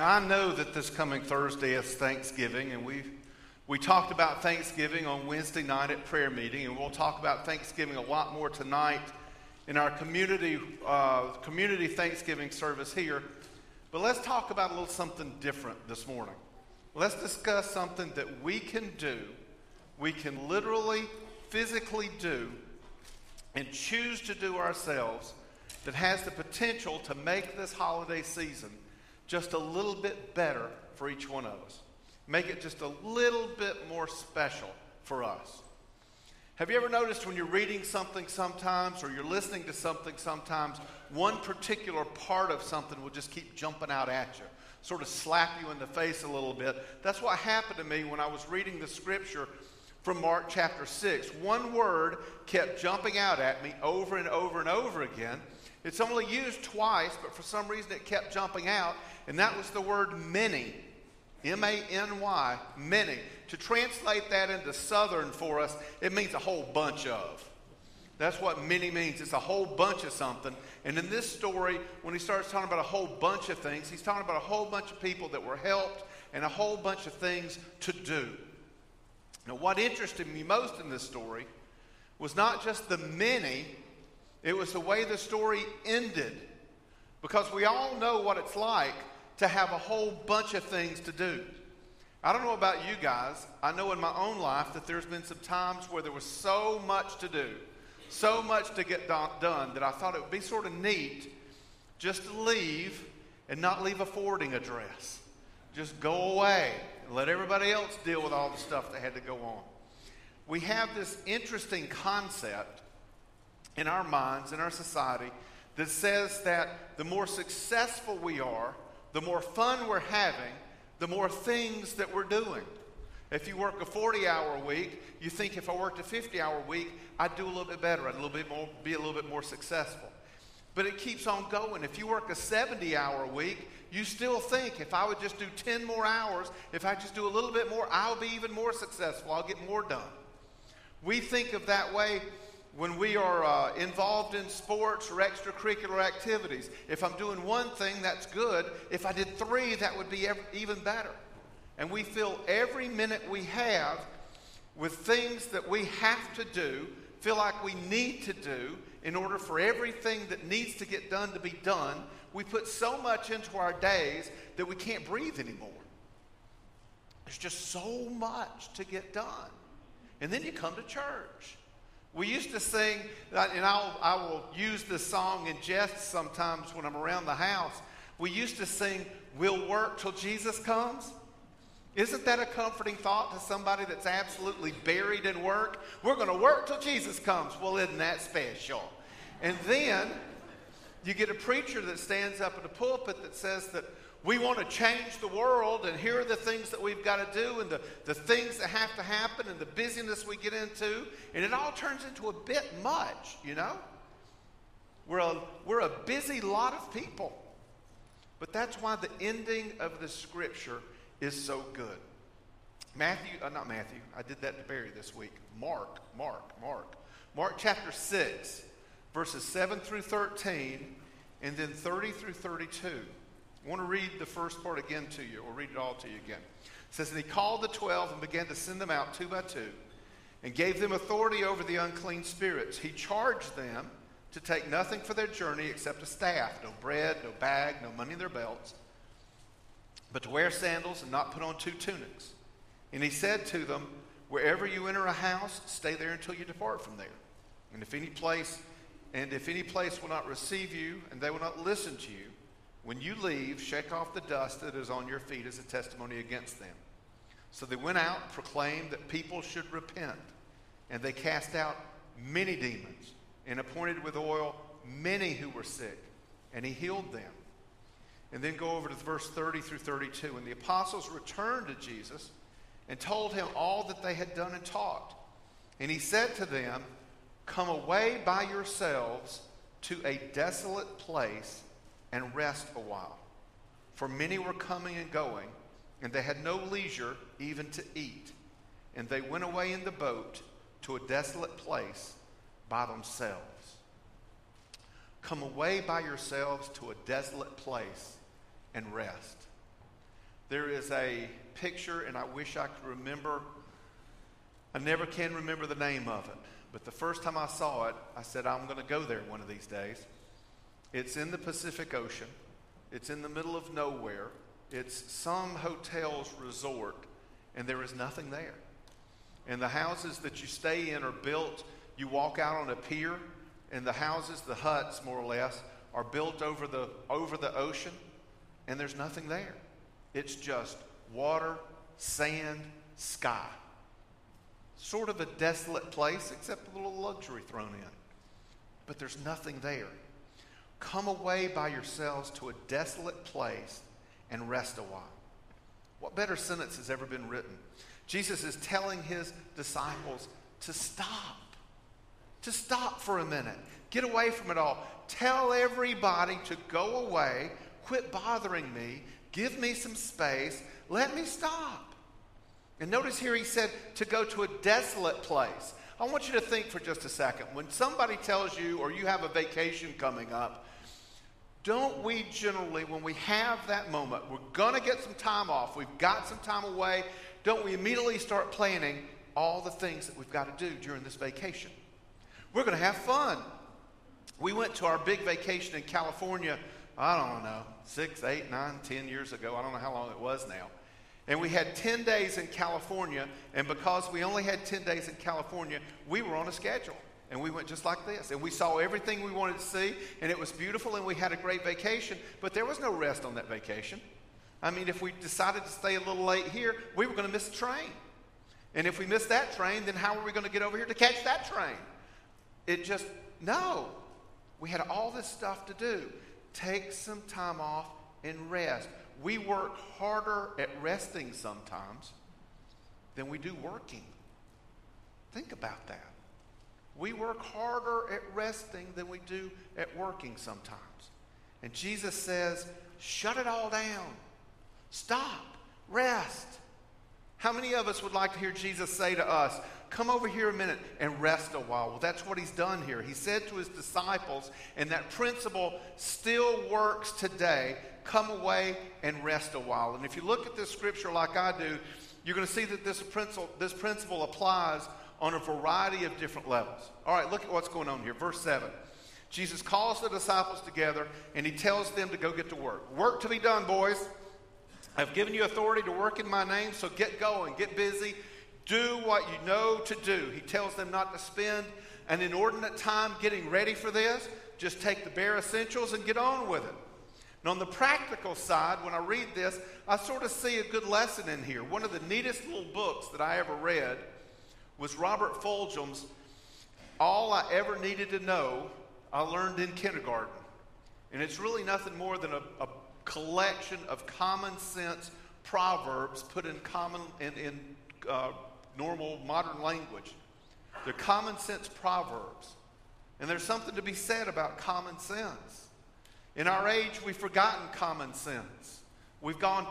Now, I know that this coming Thursday is Thanksgiving, and we we talked about Thanksgiving on Wednesday night at prayer meeting, and we'll talk about Thanksgiving a lot more tonight in our community, uh, community Thanksgiving service here. But let's talk about a little something different this morning. Let's discuss something that we can do, we can literally, physically do, and choose to do ourselves that has the potential to make this holiday season just a little bit better for each one of us. Make it just a little bit more special for us. Have you ever noticed when you're reading something sometimes or you're listening to something sometimes, one particular part of something will just keep jumping out at you, sort of slap you in the face a little bit? That's what happened to me when I was reading the scripture from Mark chapter 6. One word kept jumping out at me over and over and over again. It's only used twice, but for some reason it kept jumping out, and that was the word many. M A N Y, many. To translate that into Southern for us, it means a whole bunch of. That's what many means. It's a whole bunch of something. And in this story, when he starts talking about a whole bunch of things, he's talking about a whole bunch of people that were helped and a whole bunch of things to do. Now, what interested me most in this story was not just the many, it was the way the story ended. Because we all know what it's like to have a whole bunch of things to do. I don't know about you guys. I know in my own life that there's been some times where there was so much to do, so much to get done, that I thought it would be sort of neat just to leave and not leave a forwarding address. Just go away and let everybody else deal with all the stuff that had to go on. We have this interesting concept in our minds, in our society, that says that the more successful we are, the more fun we're having, the more things that we're doing. If you work a 40 hour week, you think if I worked a 50 hour week, I'd do a little bit better. I'd a little bit more, be a little bit more successful. But it keeps on going. If you work a 70 hour week, you still think if I would just do 10 more hours, if I just do a little bit more, I'll be even more successful. I'll get more done. We think of that way when we are uh, involved in sports or extracurricular activities. If I'm doing one thing, that's good. If I did three, that would be even better. And we fill every minute we have with things that we have to do, feel like we need to do in order for everything that needs to get done to be done. We put so much into our days that we can't breathe anymore. There's just so much to get done. And then you come to church we used to sing, and I'll, I will use this song in jest sometimes when I'm around the house. We used to sing, We'll work till Jesus comes. Isn't that a comforting thought to somebody that's absolutely buried in work? We're going to work till Jesus comes. Well, isn't that special? And then you get a preacher that stands up in the pulpit that says that we want to change the world, and here are the things that we've got to do, and the, the things that have to happen, and the busyness we get into, and it all turns into a bit much, you know? We're a, we're a busy lot of people. But that's why the ending of the scripture is so good. Matthew, uh, not Matthew, I did that to Barry this week. Mark, Mark, Mark. Mark chapter 6, verses 7 through 13, and then 30 through 32. I want to read the first part again to you, or read it all to you again. It says, And he called the twelve and began to send them out two by two, and gave them authority over the unclean spirits. He charged them to take nothing for their journey except a staff no bread, no bag, no money in their belts, but to wear sandals and not put on two tunics. And he said to them, Wherever you enter a house, stay there until you depart from there. And if any place and if any place will not receive you, and they will not listen to you, when you leave, shake off the dust that is on your feet as a testimony against them. So they went out proclaimed that people should repent. And they cast out many demons and appointed with oil many who were sick. And he healed them. And then go over to verse 30 through 32. And the apostles returned to Jesus and told him all that they had done and taught. And he said to them, Come away by yourselves to a desolate place and rest a while. For many were coming and going, and they had no leisure even to eat. And they went away in the boat to a desolate place by themselves. Come away by yourselves to a desolate place and rest. there is a picture, and I wish I could remember. I never can remember the name of it. But the first time I saw it, I said, I'm going to go there one of these days. It's in the Pacific Ocean, it's in the middle of nowhere. It's some hotel's resort, and there is nothing there. And the houses that you stay in are built, you walk out on a pier, and the houses, the huts more or less, are built over the, over the ocean, and there's nothing there. It's just water, sand, sky. Sort of a desolate place, except a little luxury thrown in. But there's nothing there. Come away by yourselves to a desolate place and rest a while. What better sentence has ever been written? Jesus is telling his disciples to stop. To stop for a minute. Get away from it all. Tell everybody to go away. Quit bothering me. Give me some space. Let me stop. And notice here he said to go to a desolate place. I want you to think for just a second. When somebody tells you or you have a vacation coming up, don't we generally, when we have that moment, we're going to get some time off, we've got some time away, don't we immediately start planning all the things that we've got to do during this vacation? We're going to have fun. We went to our big vacation in California, I don't know, six, eight, nine, ten years ago. I don't know how long it was now. And we had 10 days in California, and because we only had 10 days in California, we were on a schedule. And we went just like this. And we saw everything we wanted to see, and it was beautiful, and we had a great vacation, but there was no rest on that vacation. I mean, if we decided to stay a little late here, we were going to miss the train. And if we missed that train, then how were we going to get over here to catch that train? It just, no. We had all this stuff to do. Take some time off and rest. We work harder at resting sometimes than we do working. Think about that. We work harder at resting than we do at working sometimes. And Jesus says, shut it all down. Stop. Rest. How many of us would like to hear Jesus say to us, Come over here a minute and rest a while? Well, that's what he's done here. He said to his disciples, and that principle still works today come away and rest a while. And if you look at this scripture like I do, you're going to see that this principle, this principle applies on a variety of different levels. All right, look at what's going on here. Verse 7. Jesus calls the disciples together and he tells them to go get to work. Work to be done, boys. I've given you authority to work in my name, so get going, get busy, do what you know to do. He tells them not to spend an inordinate time getting ready for this. Just take the bare essentials and get on with it. And on the practical side, when I read this, I sort of see a good lesson in here. One of the neatest little books that I ever read was Robert Fulghum's All I Ever Needed to Know I Learned in Kindergarten. And it's really nothing more than a, a collection of common sense proverbs put in common in, in uh, normal modern language. They're common sense proverbs. And there's something to be said about common sense. In our age, we've forgotten common sense. We've gone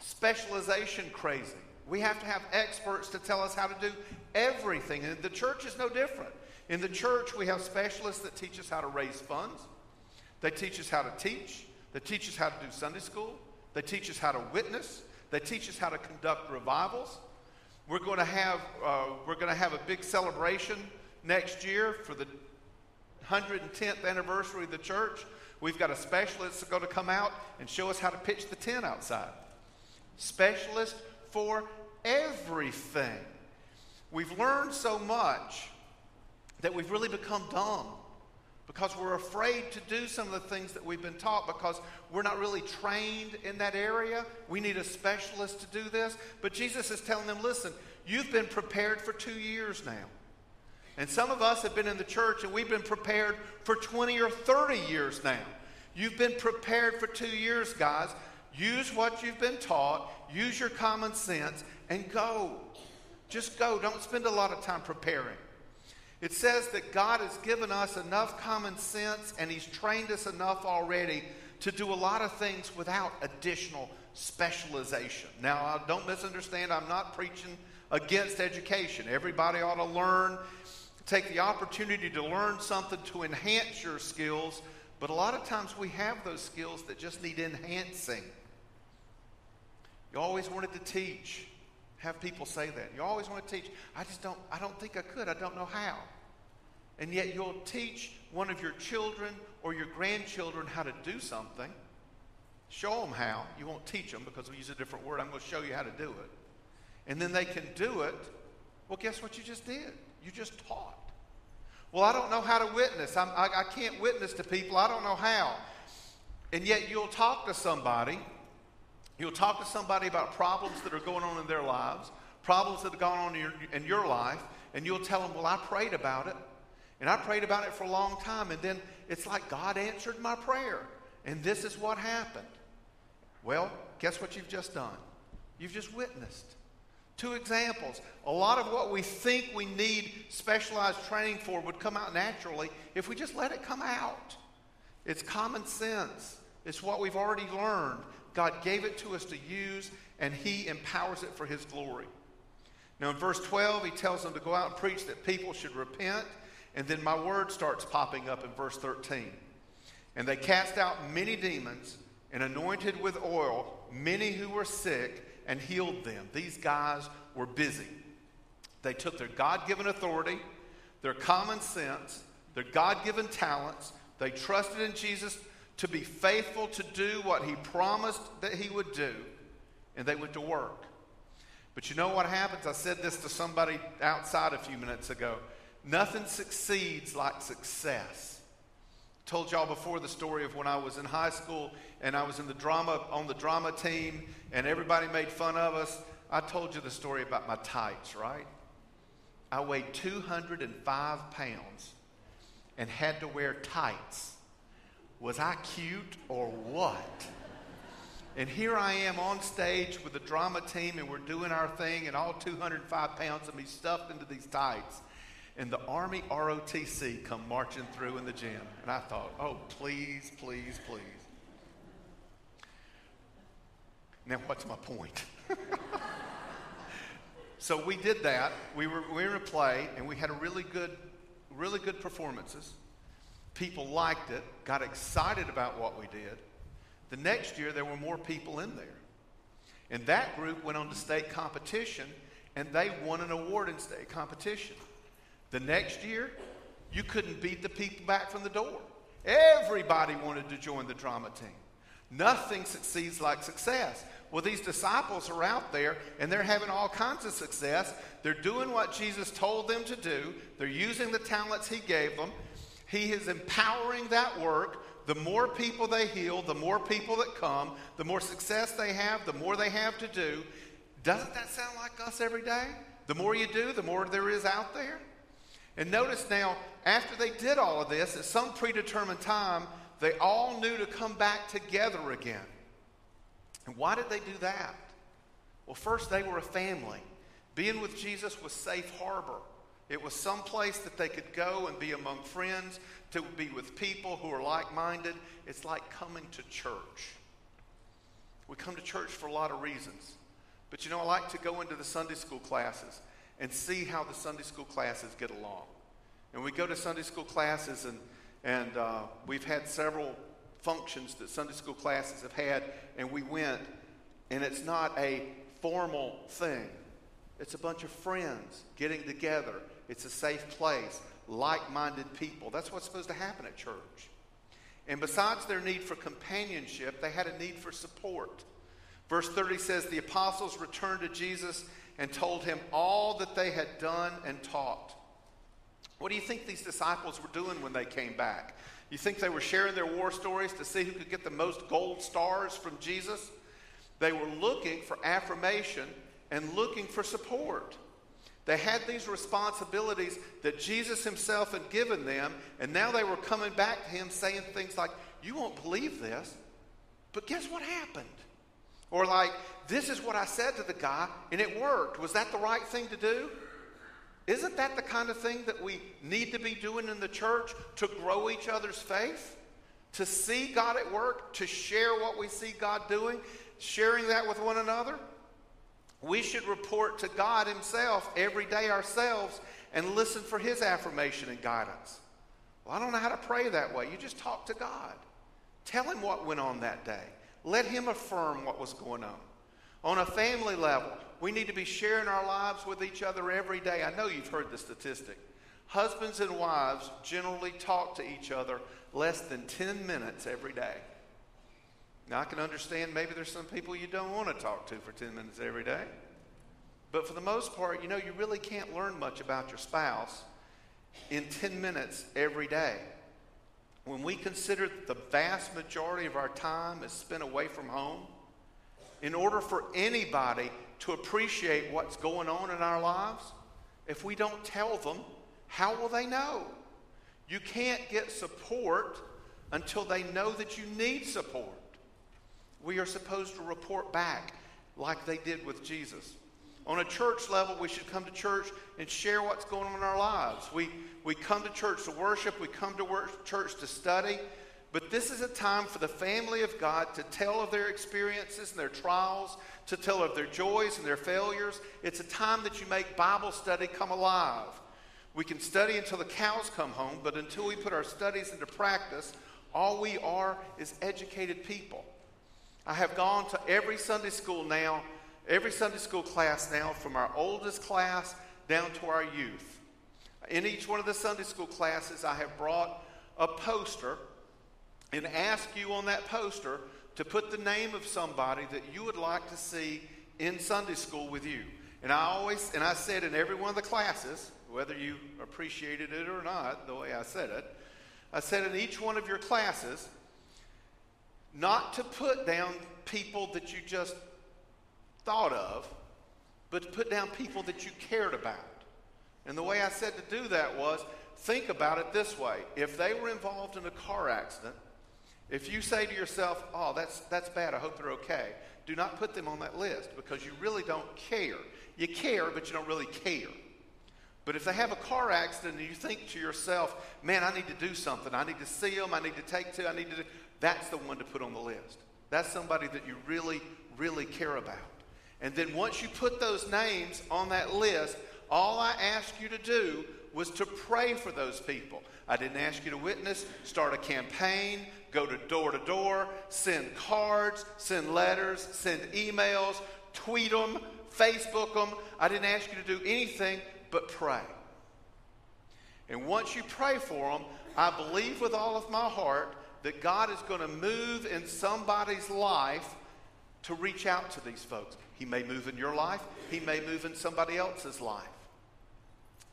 specialization crazy. We have to have experts to tell us how to do everything. And the church is no different. In the church, we have specialists that teach us how to raise funds, they teach us how to teach, they teach us how to do Sunday school, they teach us how to witness, they teach us how to conduct revivals. We're going to have, uh, we're going to have a big celebration next year for the 110th anniversary of the church. We've got a specialist that's going to come out and show us how to pitch the tent outside. Specialist for everything. We've learned so much that we've really become dumb because we're afraid to do some of the things that we've been taught because we're not really trained in that area. We need a specialist to do this. But Jesus is telling them listen, you've been prepared for two years now. And some of us have been in the church and we've been prepared for 20 or 30 years now. You've been prepared for two years, guys. Use what you've been taught, use your common sense, and go. Just go. Don't spend a lot of time preparing. It says that God has given us enough common sense and He's trained us enough already to do a lot of things without additional specialization. Now, don't misunderstand, I'm not preaching against education. Everybody ought to learn take the opportunity to learn something to enhance your skills, but a lot of times we have those skills that just need enhancing. You always wanted to teach. Have people say that. You always want to teach. I just don't, I don't think I could. I don't know how. And yet you'll teach one of your children or your grandchildren how to do something. Show them how. You won't teach them because we use a different word. I'm going to show you how to do it. And then they can do it. Well, guess what you just did? You just taught. Well, I don't know how to witness. I, I can't witness to people. I don't know how. And yet you'll talk to somebody. You'll talk to somebody about problems that are going on in their lives, problems that have gone on in your, in your life, and you'll tell them, Well, I prayed about it. And I prayed about it for a long time. And then it's like God answered my prayer. And this is what happened. Well, guess what you've just done? You've just witnessed. Two examples. A lot of what we think we need specialized training for would come out naturally if we just let it come out. It's common sense, it's what we've already learned. God gave it to us to use, and He empowers it for His glory. Now, in verse 12, He tells them to go out and preach that people should repent, and then my word starts popping up in verse 13. And they cast out many demons and anointed with oil many who were sick and healed them. These guys were busy. They took their God given authority, their common sense, their God given talents. They trusted in Jesus to be faithful to do what he promised that he would do, and they went to work. But you know what happens? I said this to somebody outside a few minutes ago. Nothing succeeds like success. Told y'all before the story of when I was in high school and I was in the drama on the drama team and everybody made fun of us. I told you the story about my tights, right? I weighed 205 pounds and had to wear tights. Was I cute or what? And here I am on stage with the drama team, and we're doing our thing, and all 205 pounds of me stuffed into these tights. And the Army ROTC come marching through in the gym. And I thought, oh, please, please, please. Now, what's my point? so we did that. We were, we were in a play, and we had a really good, really good performances. People liked it, got excited about what we did. The next year, there were more people in there. And that group went on to state competition, and they won an award in state competition. The next year, you couldn't beat the people back from the door. Everybody wanted to join the drama team. Nothing succeeds like success. Well, these disciples are out there and they're having all kinds of success. They're doing what Jesus told them to do, they're using the talents He gave them. He is empowering that work. The more people they heal, the more people that come, the more success they have, the more they have to do. Doesn't that sound like us every day? The more you do, the more there is out there. And notice now, after they did all of this, at some predetermined time, they all knew to come back together again. And why did they do that? Well, first, they were a family. Being with Jesus was safe harbor. It was some place that they could go and be among friends, to be with people who are like minded. It's like coming to church. We come to church for a lot of reasons. But you know, I like to go into the Sunday school classes and see how the Sunday school classes get along. And we go to Sunday school classes, and, and uh, we've had several functions that Sunday school classes have had, and we went, and it's not a formal thing. It's a bunch of friends getting together. It's a safe place, like minded people. That's what's supposed to happen at church. And besides their need for companionship, they had a need for support. Verse 30 says, The apostles returned to Jesus and told him all that they had done and taught. What do you think these disciples were doing when they came back? You think they were sharing their war stories to see who could get the most gold stars from Jesus? They were looking for affirmation and looking for support. They had these responsibilities that Jesus himself had given them, and now they were coming back to him saying things like, You won't believe this, but guess what happened? Or like, This is what I said to the guy, and it worked. Was that the right thing to do? Isn't that the kind of thing that we need to be doing in the church to grow each other's faith? To see God at work, to share what we see God doing, sharing that with one another? We should report to God Himself every day ourselves and listen for His affirmation and guidance. Well, I don't know how to pray that way. You just talk to God. Tell Him what went on that day. Let Him affirm what was going on. On a family level, we need to be sharing our lives with each other every day. I know you've heard the statistic. Husbands and wives generally talk to each other less than 10 minutes every day. Now, I can understand maybe there's some people you don't want to talk to for 10 minutes every day. But for the most part, you know, you really can't learn much about your spouse in 10 minutes every day. When we consider that the vast majority of our time is spent away from home, in order for anybody to appreciate what's going on in our lives, if we don't tell them, how will they know? You can't get support until they know that you need support. We are supposed to report back like they did with Jesus. On a church level, we should come to church and share what's going on in our lives. We, we come to church to worship, we come to work, church to study, but this is a time for the family of God to tell of their experiences and their trials, to tell of their joys and their failures. It's a time that you make Bible study come alive. We can study until the cows come home, but until we put our studies into practice, all we are is educated people. I have gone to every Sunday school now, every Sunday school class now, from our oldest class down to our youth. In each one of the Sunday school classes, I have brought a poster and ask you on that poster to put the name of somebody that you would like to see in Sunday school with you. And I always, and I said in every one of the classes, whether you appreciated it or not, the way I said it, I said in each one of your classes, not to put down people that you just thought of, but to put down people that you cared about. And the way I said to do that was think about it this way if they were involved in a car accident, if you say to yourself, oh, that's, that's bad, I hope they're okay, do not put them on that list because you really don't care. You care, but you don't really care. But if they have a car accident and you think to yourself, man, I need to do something, I need to see them, I need to take to, I need to do, that's the one to put on the list. That's somebody that you really, really care about. And then once you put those names on that list, all I ask you to do was to pray for those people. I didn't ask you to witness, start a campaign, go to door to door, send cards, send letters, send emails, tweet them, Facebook them. I didn't ask you to do anything but pray. And once you pray for them, I believe with all of my heart that God is going to move in somebody's life to reach out to these folks. He may move in your life, He may move in somebody else's life.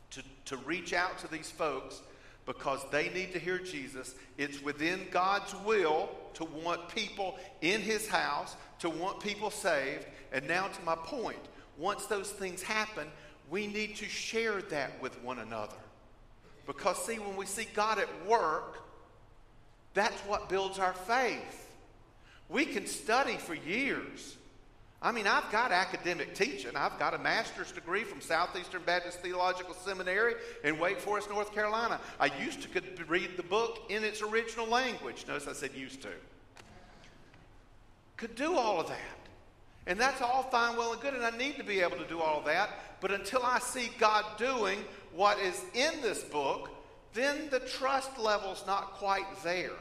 To, to reach out to these folks because they need to hear Jesus. It's within God's will to want people in His house, to want people saved. And now to my point once those things happen, we need to share that with one another. Because, see, when we see God at work, that's what builds our faith. We can study for years. I mean, I've got academic teaching. I've got a master's degree from Southeastern Baptist Theological Seminary in Wake Forest, North Carolina. I used to could read the book in its original language. Notice I said used to. Could do all of that. And that's all fine, well, and good, and I need to be able to do all of that. But until I see God doing what is in this book, then the trust level's not quite there.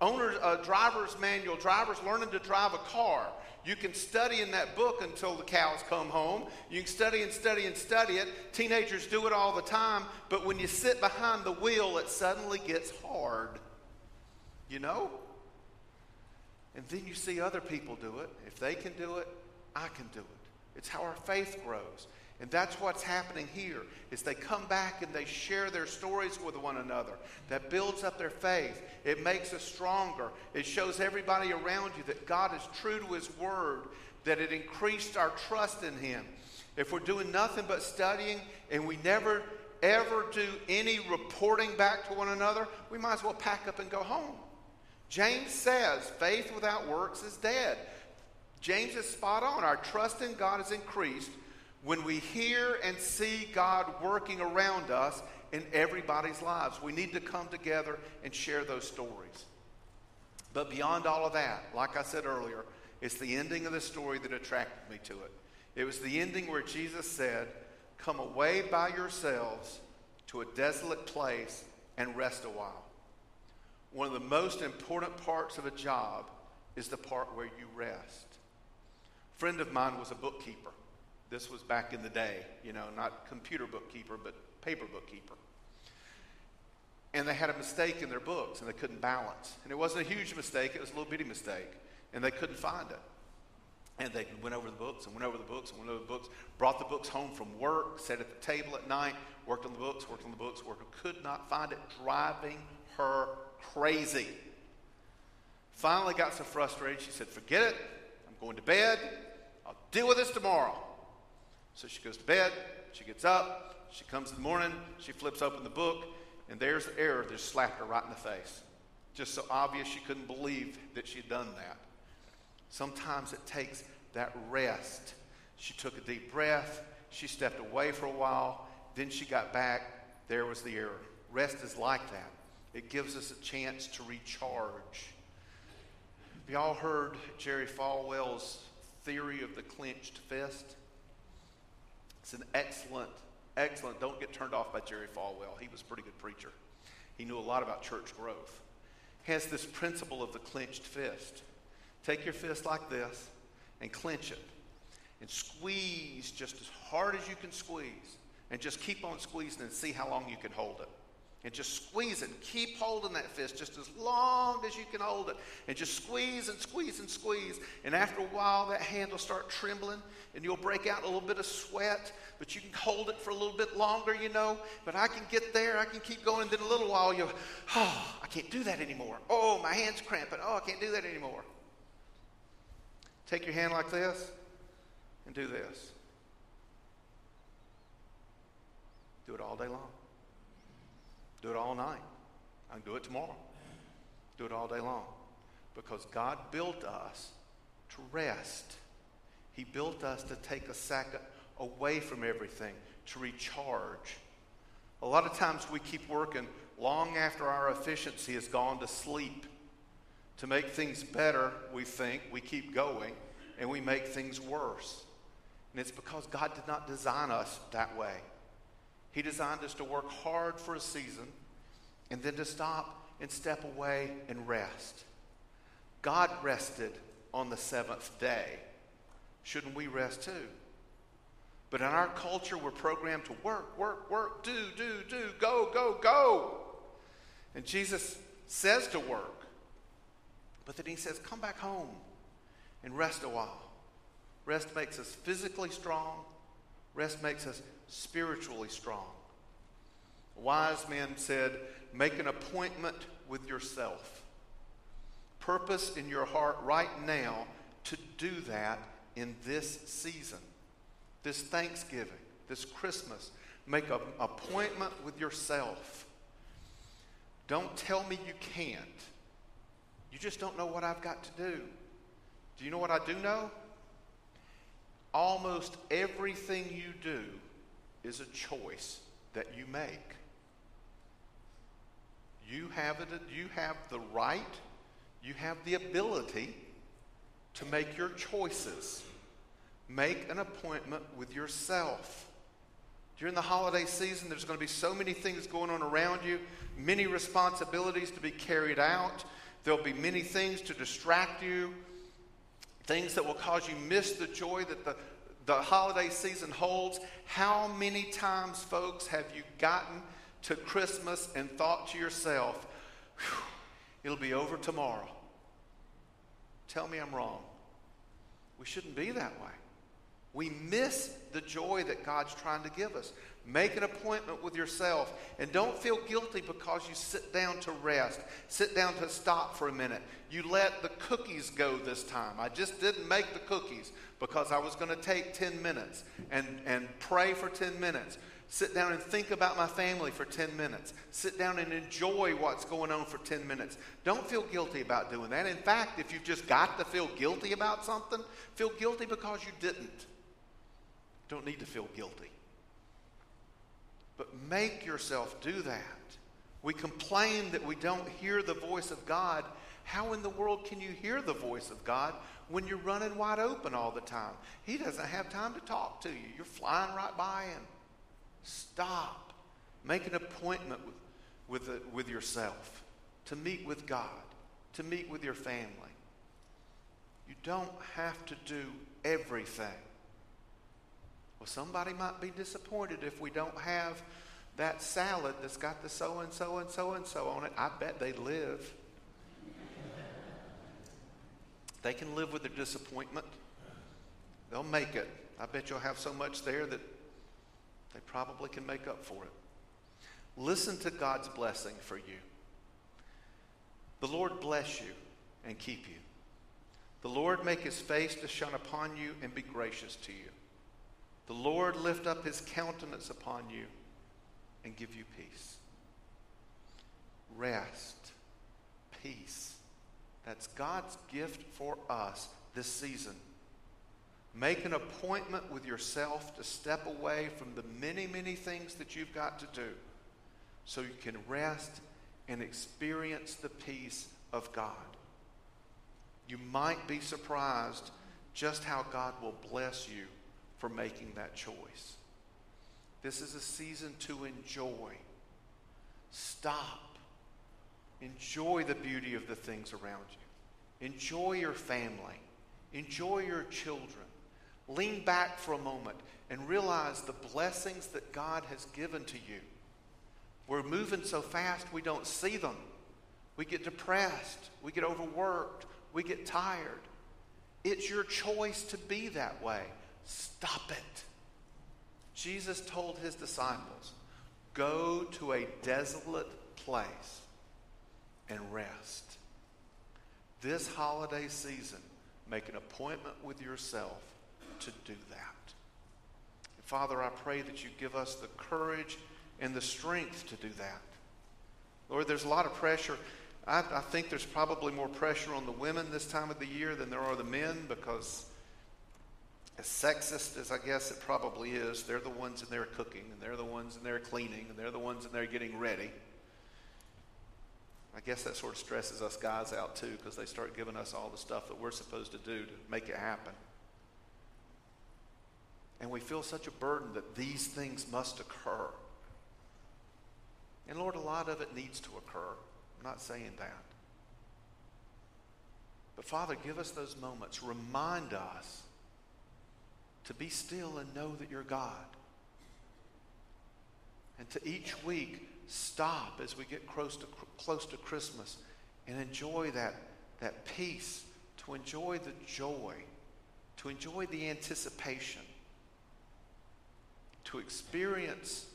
Owner, uh, driver's manual, drivers learning to drive a car. You can study in that book until the cows come home. You can study and study and study it. Teenagers do it all the time, but when you sit behind the wheel, it suddenly gets hard. You know? And then you see other people do it. If they can do it, I can do it. It's how our faith grows. And that's what's happening here is they come back and they share their stories with one another. That builds up their faith. It makes us stronger. It shows everybody around you that God is true to his word, that it increased our trust in him. If we're doing nothing but studying and we never ever do any reporting back to one another, we might as well pack up and go home. James says faith without works is dead. James is spot on. Our trust in God is increased when we hear and see God working around us in everybody's lives. We need to come together and share those stories. But beyond all of that, like I said earlier, it's the ending of the story that attracted me to it. It was the ending where Jesus said, Come away by yourselves to a desolate place and rest a while. One of the most important parts of a job is the part where you rest. A friend of mine was a bookkeeper. This was back in the day, you know, not computer bookkeeper, but paper bookkeeper. And they had a mistake in their books and they couldn't balance. And it wasn't a huge mistake, it was a little bitty mistake. And they couldn't find it. And they went over the books and went over the books and went over the books, brought the books home from work, sat at the table at night, worked on the books, worked on the books, worked, could not find it, driving her crazy. Finally got so frustrated, she said, Forget it. I'm going to bed. I'll deal with this tomorrow. So she goes to bed. She gets up. She comes in the morning. She flips open the book. And there's the error that slapped her right in the face. Just so obvious she couldn't believe that she'd done that. Sometimes it takes that rest. She took a deep breath. She stepped away for a while. Then she got back. There was the error. Rest is like that. It gives us a chance to recharge. Have y'all heard Jerry Falwell's theory of the clenched fist? It's an excellent, excellent. Don't get turned off by Jerry Falwell. He was a pretty good preacher. He knew a lot about church growth. He has this principle of the clenched fist. Take your fist like this and clench it and squeeze just as hard as you can squeeze and just keep on squeezing and see how long you can hold it and just squeeze it and keep holding that fist just as long as you can hold it. And just squeeze and squeeze and squeeze. And after a while that hand will start trembling and you'll break out a little bit of sweat but you can hold it for a little bit longer you know. But i can get there. I can keep going. And then a little while you'll oh i can't do that anymore. Oh my hand's cramping. Oh i can't do that anymore. Take your hand like this and do this. Do it all day long do it all night. I can do it tomorrow. Do it all day long. Because God built us to rest. He built us to take a second away from everything, to recharge. A lot of times we keep working long after our efficiency has gone to sleep. To make things better, we think, we keep going, and we make things worse. And it's because God did not design us that way. He designed us to work hard for a season and then to stop and step away and rest. God rested on the seventh day. Shouldn't we rest too? But in our culture, we're programmed to work, work, work, do, do, do, go, go, go. And Jesus says to work, but then he says, come back home and rest a while. Rest makes us physically strong, rest makes us spiritually strong. A wise man said, Make an appointment with yourself. Purpose in your heart right now to do that in this season, this Thanksgiving, this Christmas. Make an appointment with yourself. Don't tell me you can't. You just don't know what I've got to do. Do you know what I do know? Almost everything you do is a choice that you make. You have, it, you have the right, you have the ability to make your choices. Make an appointment with yourself. During the holiday season, there's going to be so many things going on around you, many responsibilities to be carried out. There'll be many things to distract you, things that will cause you miss the joy that the, the holiday season holds. How many times, folks, have you gotten to Christmas and thought to yourself, it'll be over tomorrow. Tell me I'm wrong. We shouldn't be that way. We miss the joy that God's trying to give us. Make an appointment with yourself and don't feel guilty because you sit down to rest. Sit down to stop for a minute. You let the cookies go this time. I just didn't make the cookies because I was going to take 10 minutes and, and pray for 10 minutes. Sit down and think about my family for 10 minutes. Sit down and enjoy what's going on for 10 minutes. Don't feel guilty about doing that. In fact, if you've just got to feel guilty about something, feel guilty because you didn't. Don't need to feel guilty. Make yourself do that. We complain that we don't hear the voice of God. How in the world can you hear the voice of God when you're running wide open all the time? He doesn't have time to talk to you. You're flying right by him. Stop. Make an appointment with, with, uh, with yourself to meet with God, to meet with your family. You don't have to do everything. Well, somebody might be disappointed if we don't have that salad that's got the so and so and so and so on it. I bet they live. they can live with their disappointment. They'll make it. I bet you'll have so much there that they probably can make up for it. Listen to God's blessing for you. The Lord bless you and keep you. The Lord make his face to shine upon you and be gracious to you. The Lord lift up his countenance upon you and give you peace. Rest, peace. That's God's gift for us this season. Make an appointment with yourself to step away from the many, many things that you've got to do so you can rest and experience the peace of God. You might be surprised just how God will bless you for making that choice. This is a season to enjoy. Stop. Enjoy the beauty of the things around you. Enjoy your family. Enjoy your children. Lean back for a moment and realize the blessings that God has given to you. We're moving so fast we don't see them. We get depressed. We get overworked. We get tired. It's your choice to be that way. Stop it. Jesus told his disciples, Go to a desolate place and rest. This holiday season, make an appointment with yourself to do that. Father, I pray that you give us the courage and the strength to do that. Lord, there's a lot of pressure. I, I, think there's probably more pressure on the women this time of the year than there are the men because, as sexist as I guess it probably is, they're the ones in there cooking, and they're the ones in there cleaning, and they're the ones in there getting ready. I guess that sort of stresses us guys out too because they start giving us all the stuff that we're supposed to do to make it happen. And we feel such a burden that these things must occur. And Lord, a lot of it needs to occur. I'm not saying that. But Father, give us those moments. Remind us to be still and know that you're God. And to each week stop as we get close to, close to Christmas and enjoy that, that peace, to enjoy the joy, to enjoy the anticipation to experience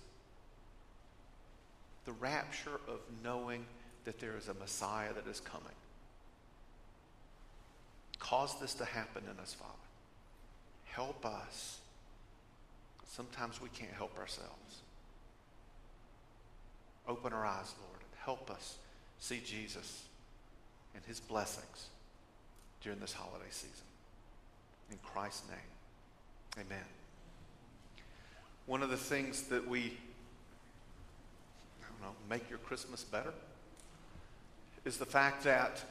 the rapture of knowing that there is a Messiah that is coming. Cause this to happen in us, Father. Help us. Sometimes we can't help ourselves. Open our eyes, Lord, and help us see Jesus and his blessings during this holiday season. In Christ's name, amen one of the things that we, I don't know, make your Christmas better is the fact that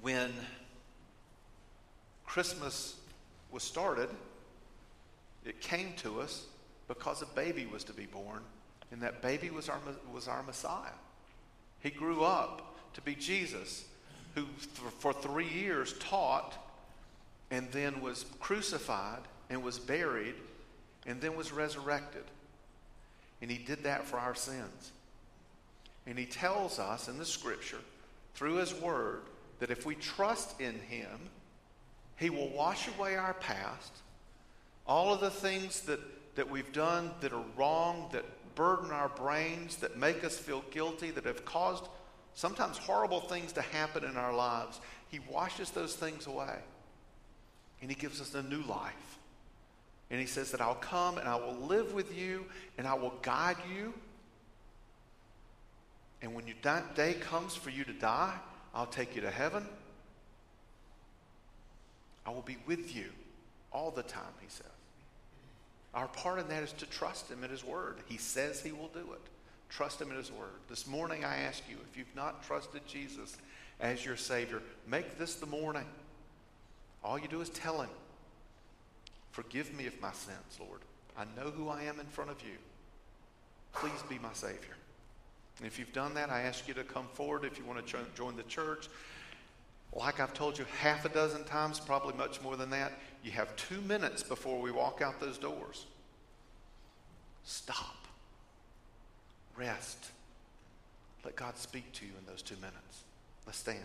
when Christmas was started, it came to us because a baby was to be born, and that baby was our, was our Messiah. He grew up to be Jesus, who for three years taught and then was crucified and was buried and then was resurrected. And he did that for our sins. And he tells us in the scripture, through his word, that if we trust in him, he will wash away our past, all of the things that, that we've done that are wrong, that burden our brains, that make us feel guilty, that have caused sometimes horrible things to happen in our lives. He washes those things away. And he gives us a new life. And he says that I'll come and I will live with you and I will guide you. And when your day comes for you to die, I'll take you to heaven. I will be with you all the time, he says. Our part in that is to trust him in his word. He says he will do it. Trust him in his word. This morning I ask you, if you've not trusted Jesus as your Savior, make this the morning. All you do is tell him. Forgive me of my sins, Lord. I know who I am in front of you. Please be my Savior. And if you've done that, I ask you to come forward if you want to join the church. Like I've told you half a dozen times, probably much more than that, you have two minutes before we walk out those doors. Stop. Rest. Let God speak to you in those two minutes. Let's stand.